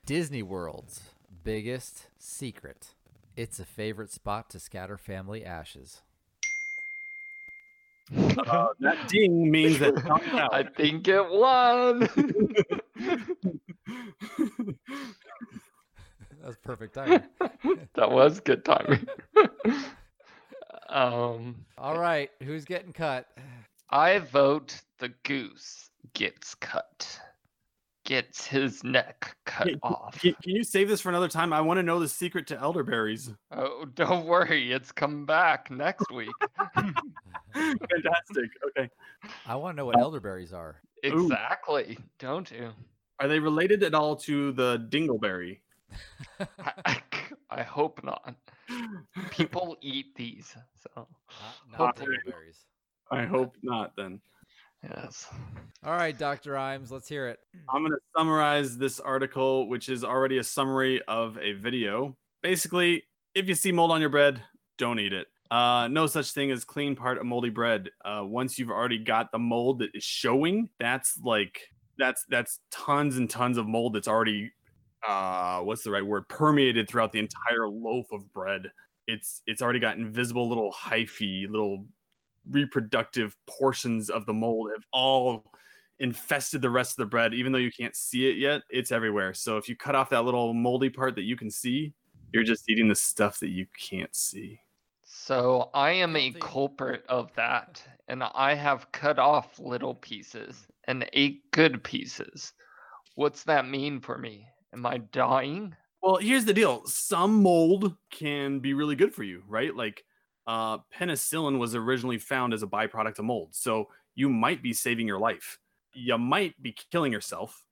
Disney World's biggest secret. It's a favorite spot to scatter family ashes. Uh, that ding means that it's not out. I think it won. That's perfect timing. that was good timing. Um, All right, who's getting cut? I vote the goose gets cut, gets his neck cut Can- off. Can, can you save this for another time? I want to know the secret to elderberries. Oh, don't worry, it's come back next week. Fantastic. Okay. I want to know what elderberries are. exactly, don't you? Are they related at all to the dingleberry? I, I hope not. People eat these, so Not, not Hopefully. I hope not then. yes. All right, Dr. Imes, let's hear it. I'm going to summarize this article, which is already a summary of a video. Basically, if you see mold on your bread, don't eat it. Uh, no such thing as clean part of moldy bread. Uh, once you've already got the mold that is showing, that's like that's that's tons and tons of mold that's already uh, what's the right word permeated throughout the entire loaf of bread. It's it's already got invisible little hyphae, little reproductive portions of the mold have all infested the rest of the bread even though you can't see it yet it's everywhere so if you cut off that little moldy part that you can see you're just eating the stuff that you can't see So I am a culprit of that, and I have cut off little pieces and ate good pieces. What's that mean for me? Am I dying? well here's the deal some mold can be really good for you right like uh, penicillin was originally found as a byproduct of mold so you might be saving your life you might be killing yourself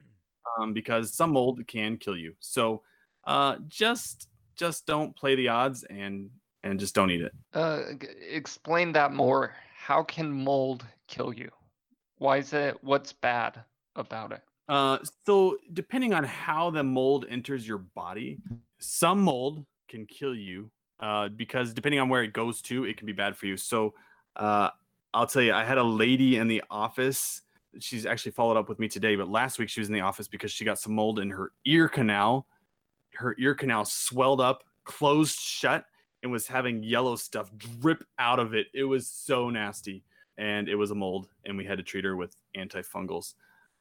um, because some mold can kill you. So uh, just just don't play the odds and and just don't eat it. Uh, explain that more. How can mold kill you? Why is it? What's bad about it? Uh, so depending on how the mold enters your body, some mold can kill you uh, because depending on where it goes to, it can be bad for you. So uh, I'll tell you, I had a lady in the office. She's actually followed up with me today, but last week she was in the office because she got some mold in her ear canal. Her ear canal swelled up, closed shut, and was having yellow stuff drip out of it. It was so nasty. And it was a mold, and we had to treat her with antifungals.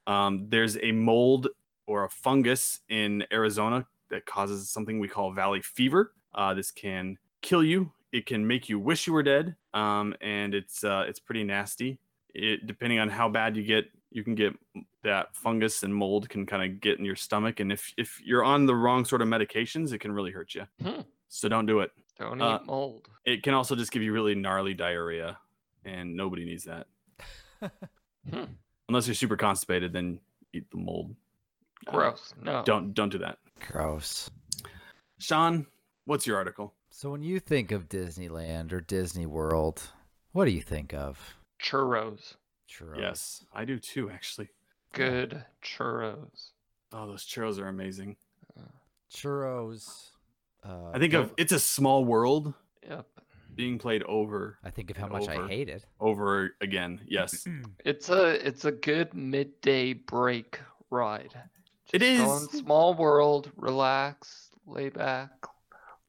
Um, there's a mold or a fungus in Arizona that causes something we call valley fever. Uh, this can kill you. It can make you wish you were dead, um, and it's uh, it's pretty nasty. It depending on how bad you get, you can get that fungus and mold can kind of get in your stomach, and if if you're on the wrong sort of medications, it can really hurt you. Hmm. So don't do it. Don't Uh, eat mold. It can also just give you really gnarly diarrhea, and nobody needs that. Hmm. Unless you're super constipated, then eat the mold. Uh, Gross. No. Don't don't do that. Gross. Sean, what's your article? So when you think of Disneyland or Disney World, what do you think of? Churros. Churros. Yes, I do too, actually. Good churros. Oh, those churros are amazing. Churros. Uh, I think of it's a small world Yep. Being played over I think of how and much I hate it. over again. Yes. Mm-hmm. It's a it's a good midday break ride. It Just go in small world, relax, lay back,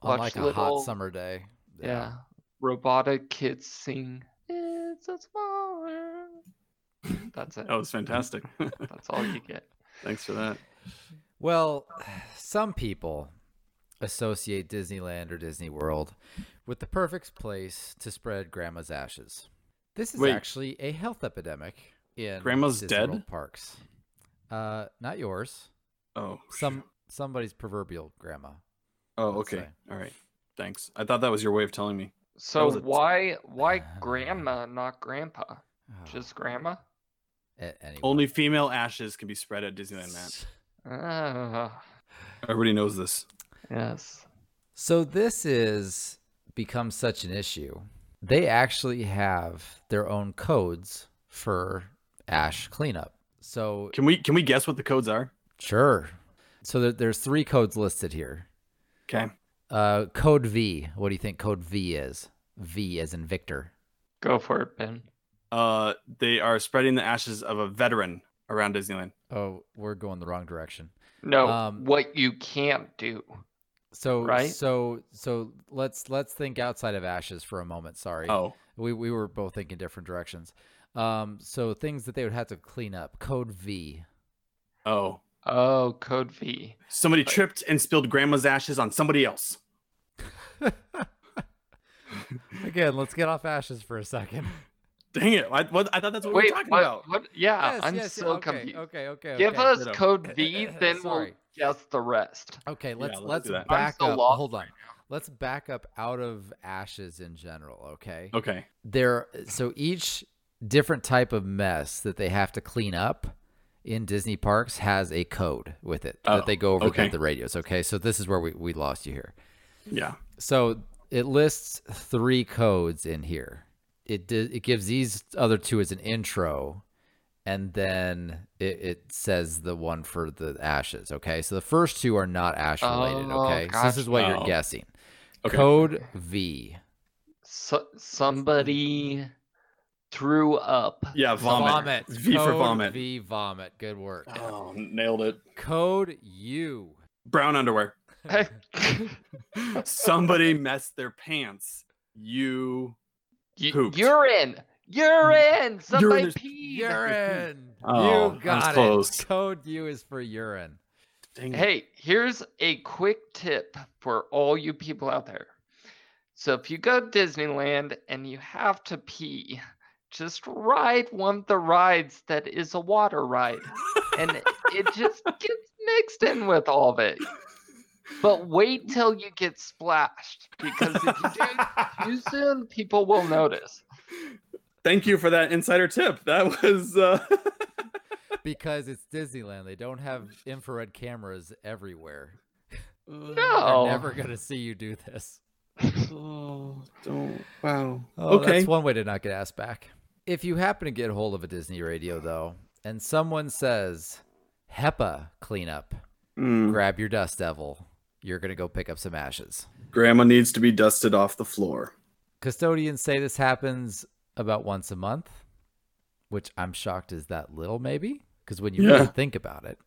On like a little hot summer day. yeah. robotic kids sing. It's a small world. That's it. That was fantastic. That's all you get. Thanks for that. Well, some people associate Disneyland or Disney World with the perfect place to spread grandma's ashes. This is Wait. actually a health epidemic in Grandma's Disney dead? World parks. Uh, not yours. Oh. Some somebody's proverbial grandma. Oh, okay. say. All right. Thanks. I thought that was your way of telling me. So was why why grandma, not grandpa? Oh, Just grandma? anyway. Only female ashes can be spread at Disneyland, Matt. Ah, Everybody knows this. yes. So this is become such an issue. They actually have their own codes for ash cleanup. So Can we can we guess what the codes are? sure. So there, there's three codes listed here. Okay. Uh, code V. What do you think code V is? V as in Victor. Go for it, Ben. Uh, they are spreading the ashes of a veteran around Disneyland. Oh, we're going the wrong direction. No, Um, what you can't do. So Right? so so let's let's think outside of ashes for a moment. Sorry. Oh, We we were both thinking different directions. Um, so things that they would have to clean up. Code V. oh. Oh, code V. Somebody tripped and spilled grandma's ashes on somebody else. Again, let's get off ashes for a second. Dang it! I, what, I thought that's what we Wait, were talking what, about. what? Yeah, Yes, I'm yes, so okay, confused. Okay, okay, Give okay. us Ditto. code V, then we'll Sorry. Guess the rest. Okay, let's let's let's do that. I'm back up. lost Hold on. right Let's back up out of ashes in general, okay? Okay. There so each different type of mess that they have to clean up in Disney parks has a code with it Oh, that they oh, go over okay. the radios, okay? So this is where we, we lost you here. Yeah. So it lists three codes in here. It di- it gives these other two as an intro, and then it, it says the one for the ashes. Okay, so the first two are not ash related. Oh, okay, so this is what Oh. you're guessing. Okay. Code V. So, somebody threw up. Yeah. Vomit. V for vomit. V vomit. Good work. Oh, nailed it. Code U. Brown underwear. Somebody messed their pants. You. Y- Pooped. urine. Urine. Somebody is- peed. Urine. Oh, you got it. close. Code U is for urine. Dang. Hey, here's a quick tip for all you people out there. So if you go to Disneyland and you have to pee, just ride one of the rides that is a water ride. And it just gets mixed in with all of it. But wait till you get splashed because if you do too soon, people will notice. Thank you for that insider tip. That was. Uh... because it's Disneyland. They don't have infrared cameras everywhere. No. They're never gonna see you do this. Oh, don't. Wow. Oh, okay. that's one way to not get asked back. If you happen to get hold of a Disney radio though, and someone says HEPA cleanup, Mm, grab your dust devil. You're gonna go pick up some ashes. Grandma needs to be dusted off the floor. Custodians say this happens about once a month, which I'm shocked is that little, maybe, because when you Yeah. really think about it,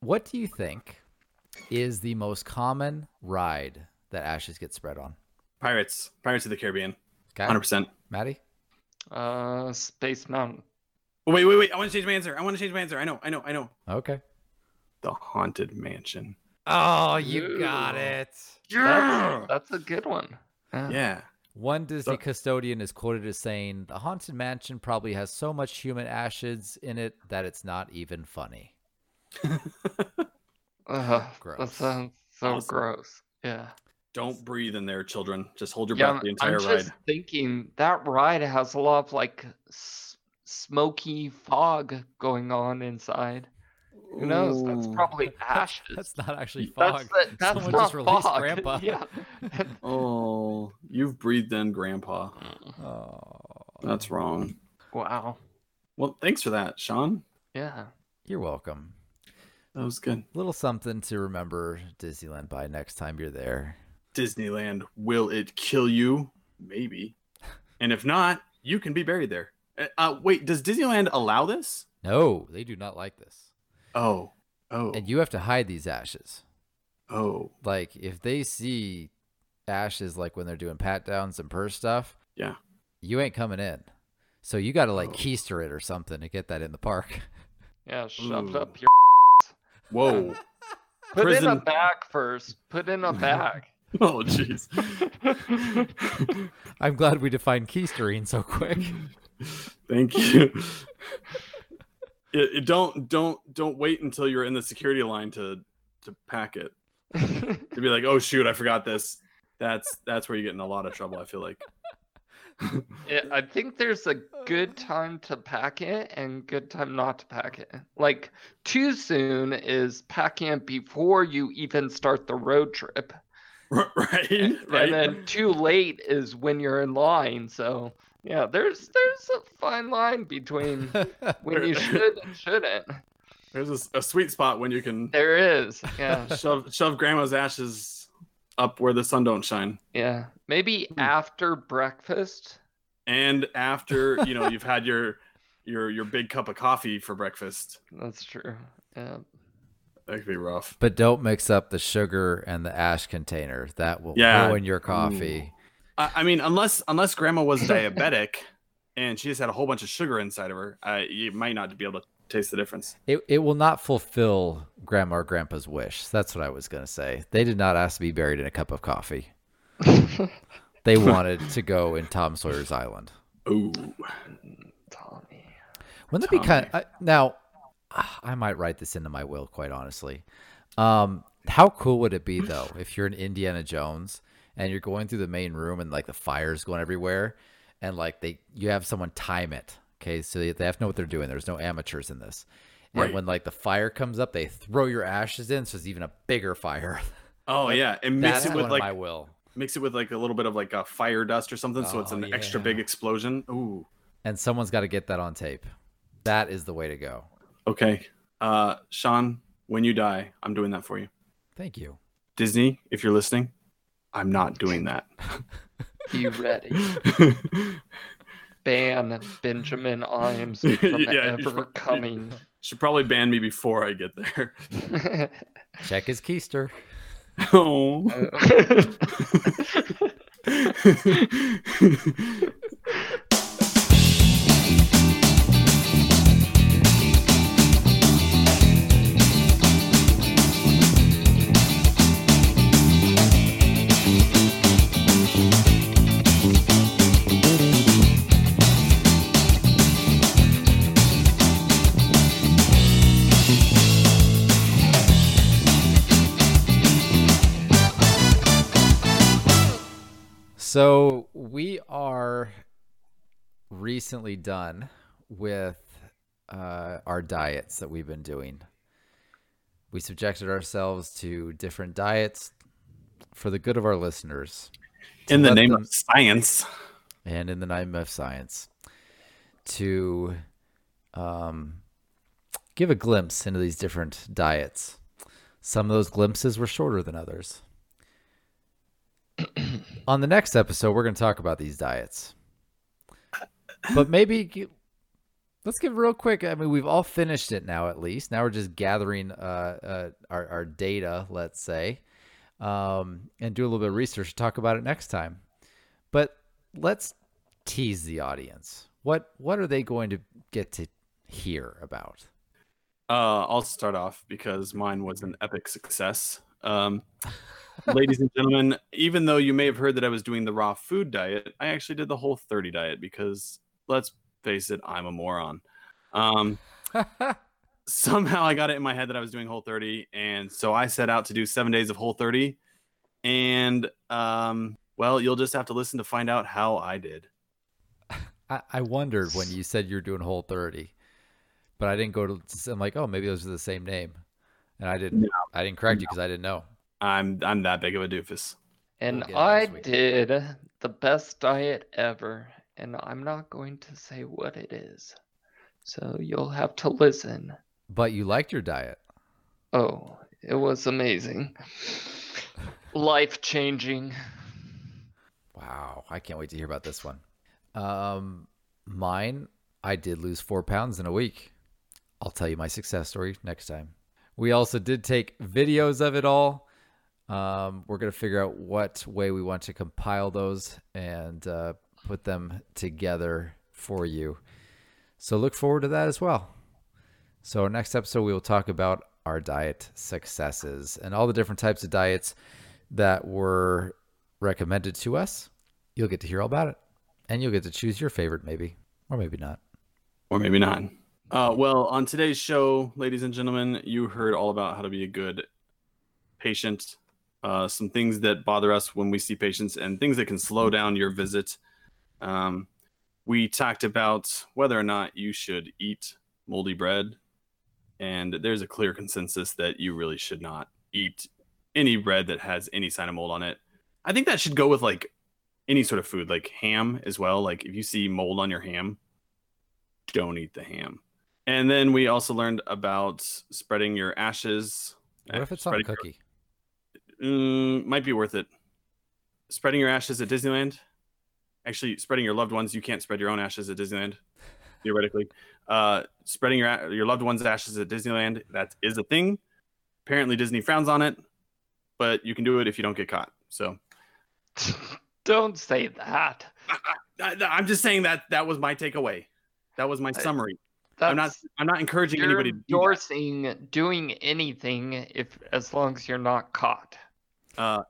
what do you think is the most common ride that ashes get spread on? Pirates. Pirates of the Caribbean. Okay, 100%. Maddie. Uh, Space Mountain. Oh, wait, wait, wait. I want to change my answer. I want to change my answer. I know, I know, I know. Okay. The Haunted Mansion. Oh, you got it. Yeah. That's, that's a good one. Yeah. Yeah. One Disney So- custodian is quoted as saying, "The haunted mansion probably has so much human ashes in it that it's not even funny." Uh-huh. Ugh, Gross. That sounds so Awesome. gross. Yeah. Don't breathe in there, children. Just hold your Yeah, breath the I'm entire just ride. thinking that ride has a lot of like s- smoky fog going on inside. Who knows? That's probably ashes. That's not actually That's, fog. the- that's Someone not just released fog. Grandpa. yeah. Oh, you've breathed in Grandpa. Oh, That's wrong. wow. Well, thanks for that, Sean. Yeah. you're welcome. That was good. Little something to remember Disneyland by next time you're there. Disneyland, will it kill you? Maybe. And if not, you can be buried there. Uh, Uh, wait, does Disneyland allow this? No, they do not like this. Oh, oh, And you have to hide these ashes. oh. Like if they see ashes like when they're doing pat downs and purse stuff, Yeah. you ain't coming in. So you got to like Oh. keister it or something to get that in the park. Yeah. Shoved Ooh. up your. Whoa. Put in a bag first. Put in a bag. oh, jeez. I'm glad we defined keistering so quick. Thank you. It, it- don't don't don't wait until you're in the security line to to pack it. To be like, oh shoot, I forgot this. That's that's where you get in a lot of trouble. I feel like. Yeah, I think there's a good time to pack it and good time not to pack it. Like too soon is packing it before you even start the road trip. right, And, right. and then too late is when you're in line. So yeah, there's there's a fine line between when you should and shouldn't. There's a sweet spot when you can There is. Yeah. shove shove grandma's ashes up where the sun don't shine. Yeah. Maybe Hmm. after breakfast. And after, you know, you've had your your your big cup of coffee for breakfast. That's true. Yeah. That could be rough. but don't mix up the sugar and the ash container. That will Yeah. ruin your coffee. I, I mean, unless unless grandma was diabetic and she just had a whole bunch of sugar inside of her, uh, you might not be able to taste the difference. It, it will not fulfill grandma or grandpa's wish. That's what I was going to say. They did not ask to be buried in a cup of coffee. They wanted to go in Tom Sawyer's Island. Ooh. Tommy. Wouldn't that be kind of, now? I might write this into my will, quite honestly. Um, how cool would it be though if you're an Indiana Jones and you're going through the main room and like the fire's going everywhere, and like they you have someone time it. Okay, so they they have to know what they're doing. There's no amateurs in this. And Right. when like the fire comes up, they throw your ashes in, so it's even a bigger fire. Oh yeah, and mix it with like my will. mix it with like a little bit of like a fire dust or something, so it's Oh, an extra big explosion. Ooh. And someone's got to get that on tape. That is the way to go. Okay. Uh, Sean, when you die, I'm doing that for you. Thank you. Disney, if you're listening, I'm not doing that. Be ready. Ban Benjamin Imes from Yeah, you- ever coming. Should probably ban me before I get there. Check his keister. oh. oh. So we are recently done with uh, our diets that we've been doing. We subjected ourselves to different diets for the good of our listeners. In the name them- of science. and in the name of science to um, give a glimpse into these different diets. Some of those glimpses were shorter than others. On the next episode, we're going to talk about these diets. But maybe let's give real quick. I mean, we've all finished it now, at least. Now we're just gathering uh, uh, our, our data, let's say, um, and do a little bit of research to talk about it next time. But let's tease the audience. What what are they going to get to hear about? Uh, I'll start off because mine was an epic success. Um, ladies and gentlemen, even though you may have heard that I was doing the raw food diet, I actually did the whole 30 diet because let's face it, I'm a moron. Um, somehow I got it in my head that I was doing whole 30. And so I set out to do seven days of whole 30. And um, well, you'll just have to listen to find out how I did. I, I wondered when you said you're doing whole 30, but I didn't go to. I'm like, oh, maybe those are the same name, and I didn't. I didn't correct you because I didn't know. I'm I'm that big of a doofus. And get it I did the best diet ever, and I'm not going to say what it is. So you'll have to listen. But you liked your diet. Oh, it was amazing. Life changing. Wow, I can't wait to hear about this one. Um, mine, I did lose four pounds in a week. I'll tell you my success story next time. We also did take videos of it all. Um, we're gonna figure out what way we want to compile those and uh, put them together for you. So look forward to that as well. So next episode we will talk about our diet successes and all the different types of diets that were recommended to us. You'll get to hear all about it. And you'll get to choose your favorite, maybe, or maybe not. or maybe not. Uh, well, on today's show, ladies and gentlemen, you heard all about how to be a good patient, uh, some things that bother us when we see patients, and things that can slow down your visit. Um, we talked about whether or not you should eat moldy bread, and there's a clear consensus that you really should not eat any bread that has any sign of mold on it. I think that should go with like any sort of food, like ham as well. Like if you see mold on your ham, don't eat the ham. And then we also learned about spreading your ashes. What if it's on a Spreading your- cookie? Mm, might be worth it. Spreading your ashes at Disneyland. Actually, spreading your loved ones. You can't spread your own ashes at Disneyland, theoretically. Uh, spreading your your loved ones' ashes at Disneyland. That is a thing. Apparently, Disney frowns on it, but you can do it if you don't get caught. So Don't say that. I, I'm just saying that that was my takeaway. That was my summary. I'm not. I'm not encouraging anybody to do endorsing doing anything if as long as you're not caught. Uh,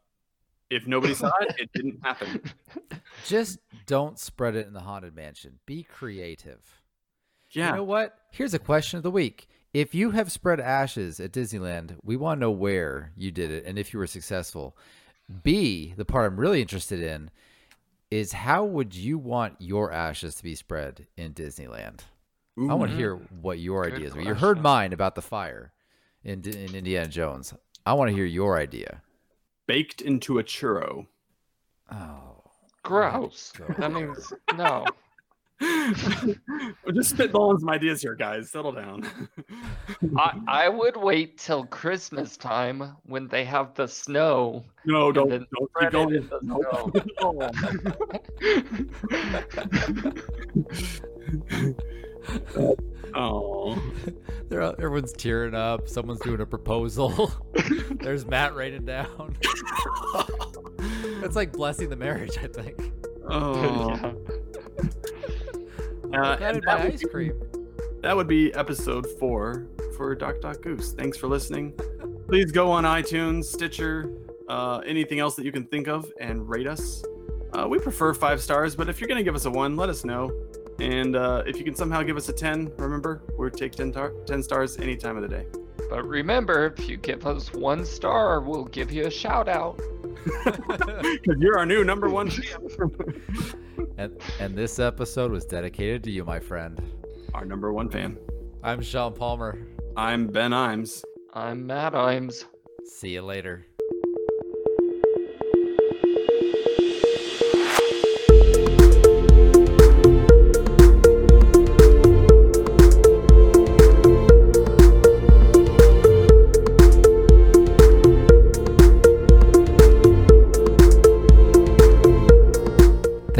if nobody saw it, it didn't happen. Just don't spread it in the haunted mansion. Be creative. Yeah. You know what? Here's a question of the week. If you have spread ashes at Disneyland, we want to know where you did it and if you were successful. B, the part I'm really interested in, is how would you want your ashes to be spread in Disneyland? I want to hear what your Good ideas were. You heard mine about the fire in, in Indiana Jones. I want to hear your idea. Baked into a churro. Oh, Gross. Oh that means no. We're just spitballing some ideas here, guys. Settle down. I I would wait till Christmas time when they have the snow. no, don't don't spread keep going. in the snow. Oh, They're, everyone's tearing up. Someone's doing a proposal. There's Matt writing down. That's like blessing the marriage, I think. oh. Yeah. Uh, Got and it by that, would ice be, cream. that would be episode four for Doc Doc Goose. Thanks for listening. Please go on iTunes, Stitcher, uh, anything else that you can think of, and rate us. Uh, we prefer five stars, but if you're gonna give us a one, let us know. And uh, if you can somehow give us a ten, remember we'll take 10, tar- 10 stars any time of the day. But remember, if you give us one star, we'll give you a shout out. Because you're our new number one champ. And, and this episode was dedicated to you, my friend. our number one fan. I'm Sean Palmer. I'm Ben Imes. I'm Matt Imes. See you later.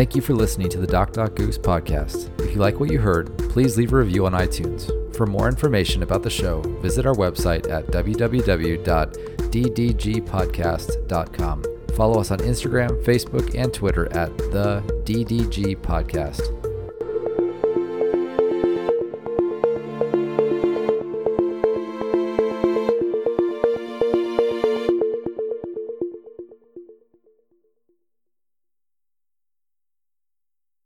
Thank you for listening to the Doc Doc Goose podcast. If you like what you heard, please leave a review on iTunes. For more information about the show, visit our website at www.ddgpodcast.com. Follow us on Instagram, Facebook, and Twitter at the DDG Podcast.